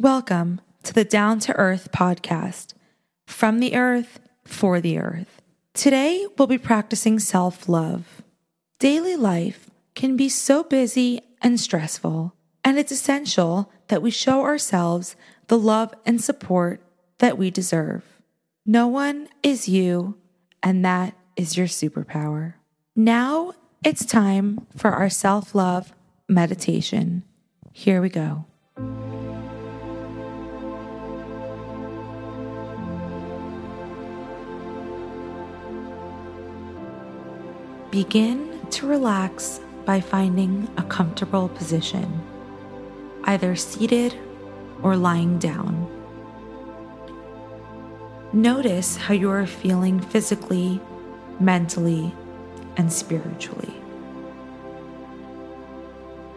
Welcome to the Down to Earth podcast from the earth for the earth. Today, we'll be practicing self love. Daily life can be so busy and stressful, and it's essential that we show ourselves the love and support that we deserve. No one is you, and that is your superpower. Now it's time for our self love meditation. Here we go. Begin to relax by finding a comfortable position, either seated or lying down. Notice how you are feeling physically, mentally, and spiritually.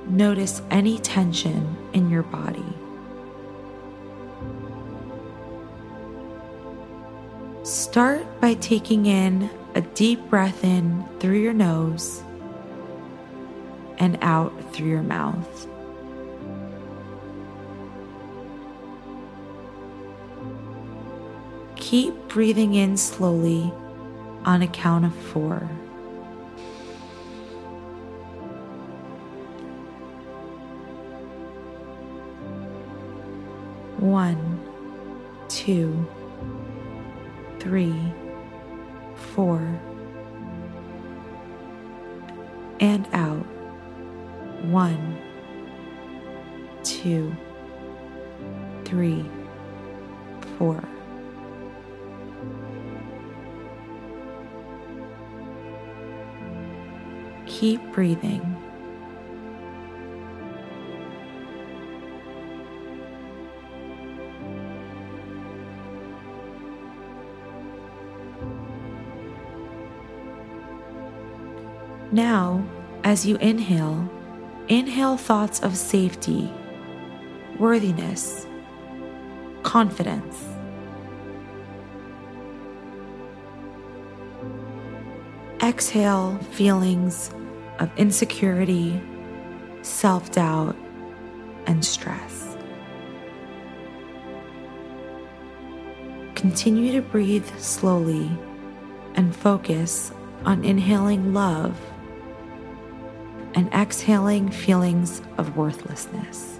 Notice any tension in your body. Start by taking in a deep breath in through your nose and out through your mouth. Keep breathing in slowly on a count of four. One, two, three four, and out. One, two, three, four. Keep breathing. Now, as you inhale, inhale thoughts of safety, worthiness, confidence. Exhale feelings of insecurity, self doubt, and stress. Continue to breathe slowly and focus on inhaling love and exhaling feelings of worthlessness.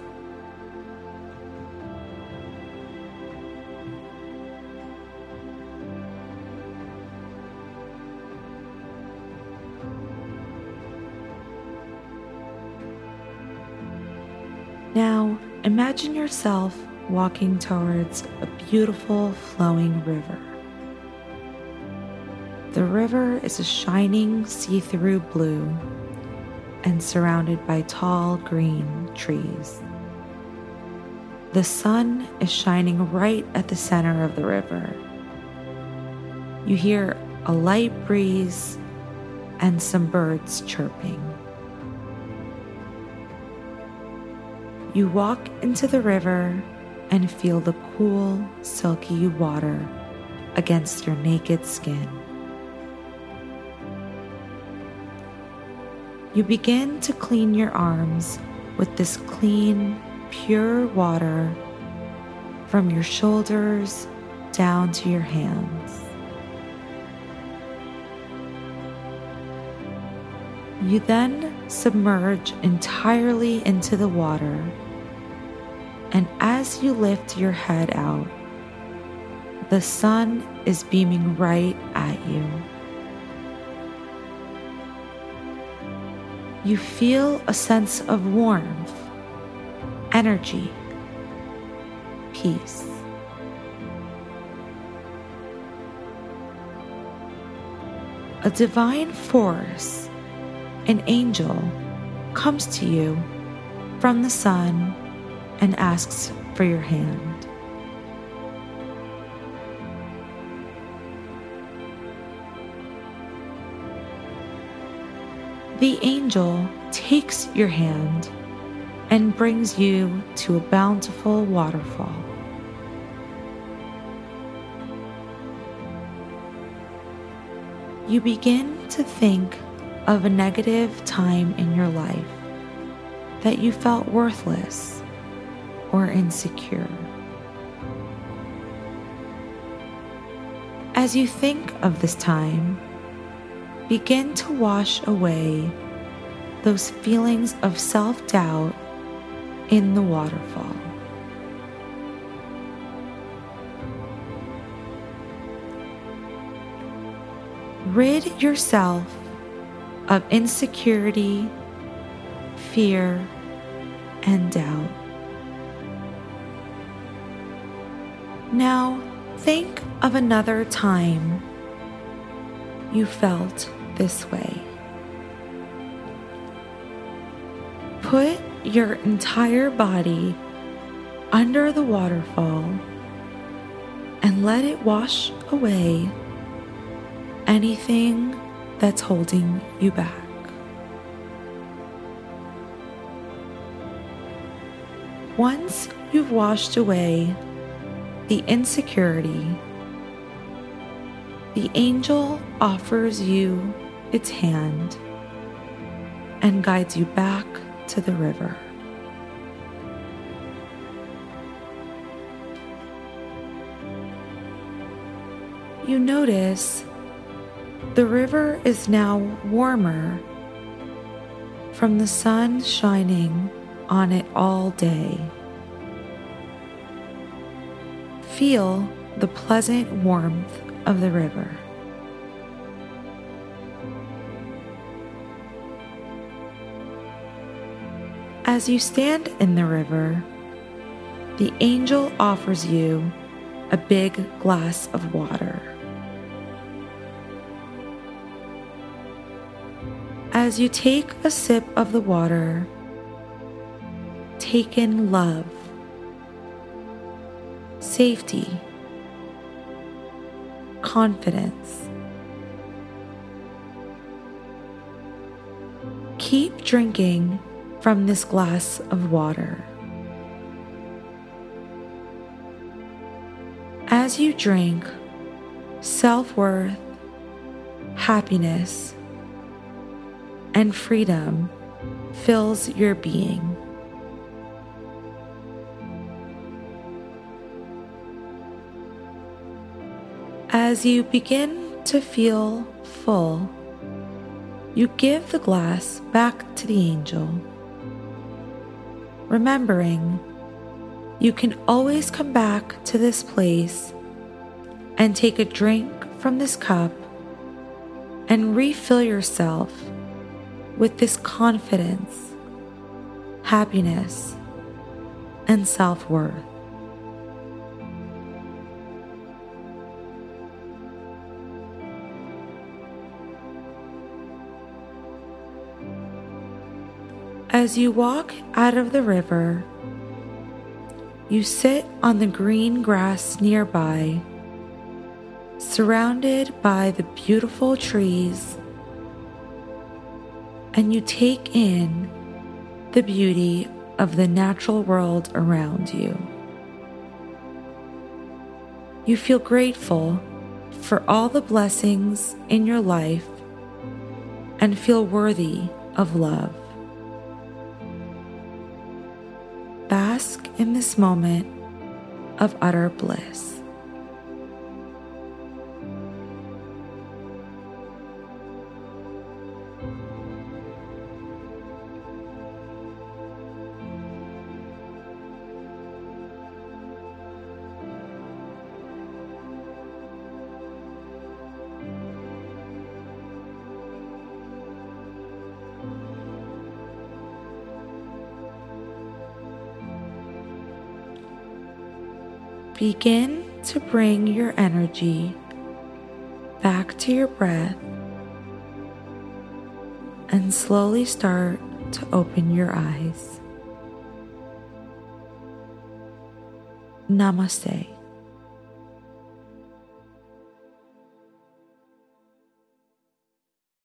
Now, imagine yourself walking towards a beautiful flowing river. The river is a shining see through blue and surrounded by tall green trees. The sun is shining right at the center of the river. You hear a light breeze and some birds chirping. You walk into the river and feel the cool, silky water against your naked skin. You begin to clean your arms with this clean, pure water from your shoulders down to your hands. You then submerge entirely into the water, and as you lift your head out, the sun is beaming right at you. You feel a sense of warmth, energy, peace. A divine force, an angel, comes to you from the sun and asks for your hand. The angel takes your hand and brings you to a bountiful waterfall. You begin to think of a negative time in your life that you felt worthless or insecure. As you think of this time, begin to wash away those feelings of self doubt in the waterfall. Rid yourself of insecurity, fear, and doubt. Now, think of another time you felt this way. Put your entire body under the waterfall and let it wash away anything that's holding you back. Once you've washed away the insecurity, the angel offers you its hand and guides you back to the river. You notice the river is now warmer from the sun shining on it all day. Feel the pleasant warmth of the river. As you stand in the river, the angel offers you a big glass of water. As you take a sip of the water, take in love, safety, confidence. Keep drinking from this glass of water. As you drink, self worth, happiness, and freedom fills your being. As you begin to feel full, you give the glass back to the angel remembering you can always come back to this place and take a drink from this cup and refill yourself with this confidence, happiness, and self worth. As you walk out of the river, you sit on the green grass nearby, surrounded by the beautiful trees, and you take in the beauty of the natural world around you. You feel grateful for all the blessings in your life and feel worthy of love. Bask in this moment of utter bliss. Begin to bring your energy back to your breath and slowly start to open your eyes. Namaste.